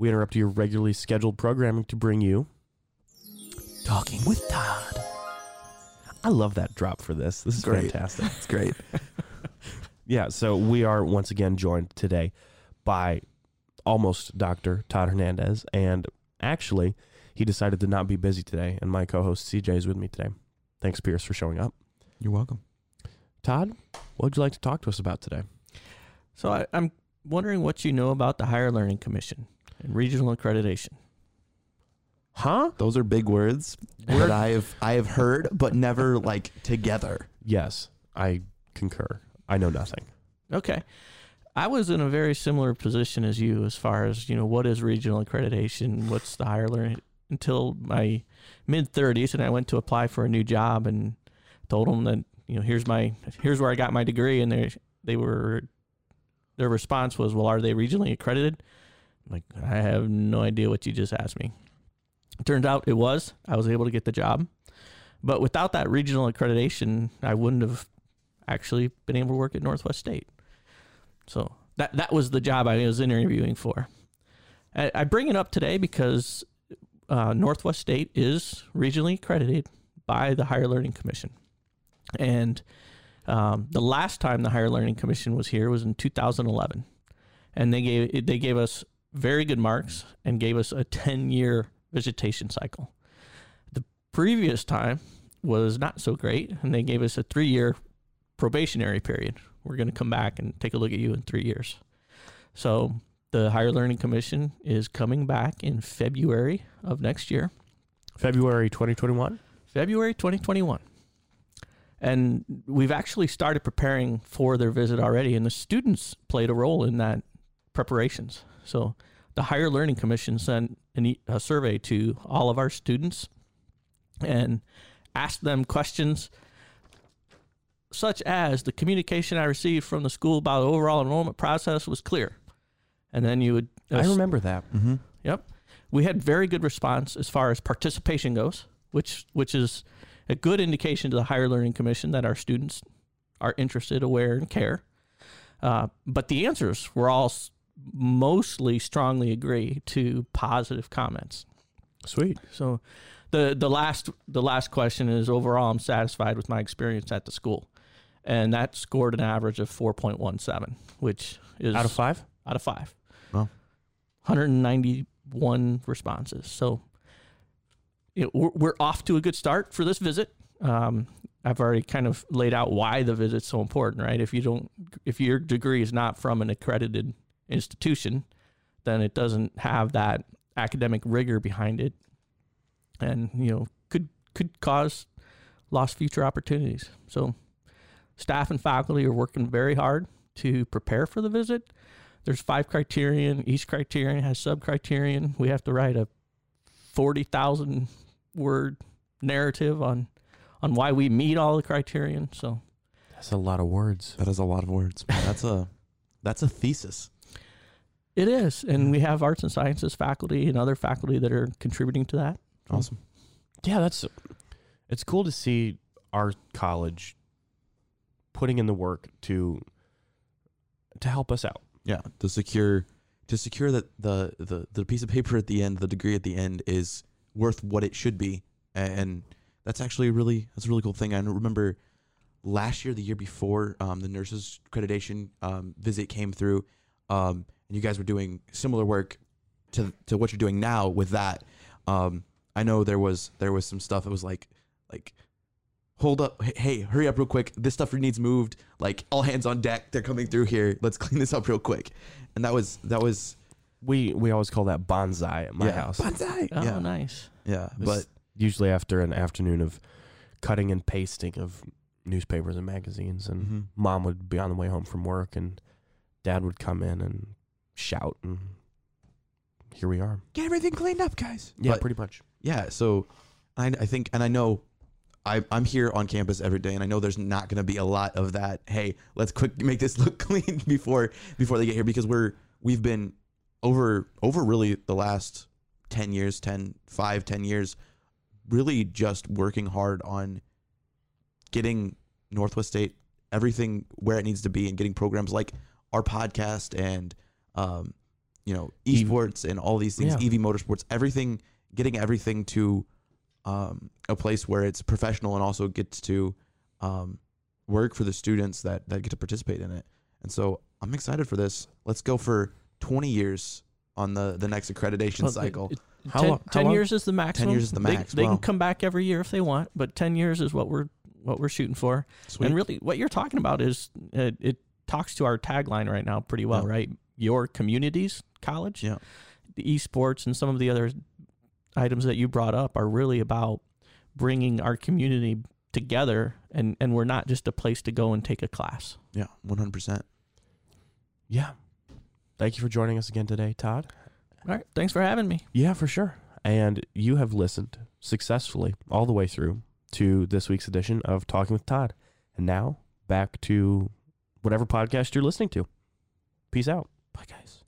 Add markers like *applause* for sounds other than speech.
We interrupt your regularly scheduled programming to bring you Talking with Todd. I love that drop for this. This is Great. fantastic. It's great. *laughs* *laughs* Yeah, so we are once again joined today by almost Dr. Todd Hernandez. And actually, he decided to not be busy today. And my co host CJ is with me today. Thanks, Pierce, for showing up. You're welcome. Todd, what would you like to talk to us about today? So I, I'm wondering what you know about the Higher Learning Commission and regional accreditation. Huh? Those are big words that I have I have heard, but never like together. Yes, I concur. I know nothing. Okay. I was in a very similar position as you as far as, you know, what is regional accreditation? What's the higher learning until my mid 30s and I went to apply for a new job and told them that, you know, here's my here's where I got my degree and they they were their response was, "Well, are they regionally accredited?" Like, "I have no idea what you just asked me." It turned out it was. I was able to get the job. But without that regional accreditation, I wouldn't have actually been able to work at Northwest State. So that that was the job I was interviewing for. I, I bring it up today because uh, Northwest State is regionally accredited by the Higher Learning Commission, and um, the last time the Higher Learning Commission was here was in 2011, and they gave they gave us very good marks and gave us a 10 year visitation cycle. The previous time was not so great, and they gave us a three year probationary period. We're going to come back and take a look at you in three years. So the Higher Learning Commission is coming back in February of next year, February 2021? February 2021. And we've actually started preparing for their visit already, and the students played a role in that preparations. So the Higher Learning Commission sent an e- a survey to all of our students and asked them questions such as the communication I received from the school about the overall enrollment process was clear. And then you would I remember that. Mm-hmm. Yep. We had very good response as far as participation goes, which which is a good indication to the Higher Learning Commission that our students are interested, aware, and care. Uh, but the answers were all mostly strongly agree to positive comments. Sweet. So the the last the last question is overall I'm satisfied with my experience at the school. And that scored an average of 4.17, which is Out of five? out of 5. Wow. 191 responses. So know, we're, we're off to a good start for this visit. Um, I've already kind of laid out why the visit's so important, right? If you don't, if your degree is not from an accredited institution, then it doesn't have that academic rigor behind it, and you know could could cause lost future opportunities. So, staff and faculty are working very hard to prepare for the visit. There's five criterion. Each criterion has sub criterion. We have to write a forty thousand word narrative on on why we meet all the criterion. So That's a lot of words. That is a lot of words. That's a that's a thesis. It is, and we have arts and sciences faculty and other faculty that are contributing to that. Awesome. Yeah, that's it's cool to see our college putting in the work to to help us out. Yeah, to secure to secure that the, the the piece of paper at the end, the degree at the end, is worth what it should be, and that's actually a really that's a really cool thing. I remember last year, the year before, um, the nurses accreditation um, visit came through, um, and you guys were doing similar work to to what you're doing now with that. Um, I know there was there was some stuff. It was like like hold up hey, hey hurry up real quick this stuff needs moved like all hands on deck they're coming through here let's clean this up real quick and that was that was We we always call that bonsai at my yeah, house. bonsai Oh, yeah nice. yeah but usually after an afternoon of cutting and pasting of newspapers and magazines and Mhm. mom would be on the way home from work and dad would come in and shout and here we are. get everything cleaned up guys Yeah, But- pretty much. yeah so I, I think and i know I, i'm here on campus every day and i know there's not going to be a lot of that hey let's quick make this *laughs* look clean before before they get here because we're we've been over over really the last 10 years 10 5 10 years really just working hard on getting northwest state everything where it needs to be and getting programs like our podcast and um, you know EV esports and all these things, Yeah. EV motorsports, everything, getting everything to um, a place where it's professional and also gets to um, work for the students that that get to participate in it. And so I'm excited for this. Let's go for 20 years on the the next accreditation Well, cycle. it- How 10, lo- how 10 long- years is the maximum. years is the They- max. They, Wow. can come back every year if they want, but 10 years is what we're what we're shooting for. Sweet. And really, what you're talking about is uh, it talks to our tagline right now pretty well, Yeah. right? Your communities college. Yeah. The esports and some of the other items that you brought up are really about bringing our community together, and and we're not just a place to go and take a class. yeah, 100%. Yeah. Thank you for joining us again today, Todd. All right, thanks for having me. Yeah, for sure. And you have listened successfully all the way through to this week's edition of Talking with Todd. And now back to whatever podcast you're listening to. Peace out. Bye, guys.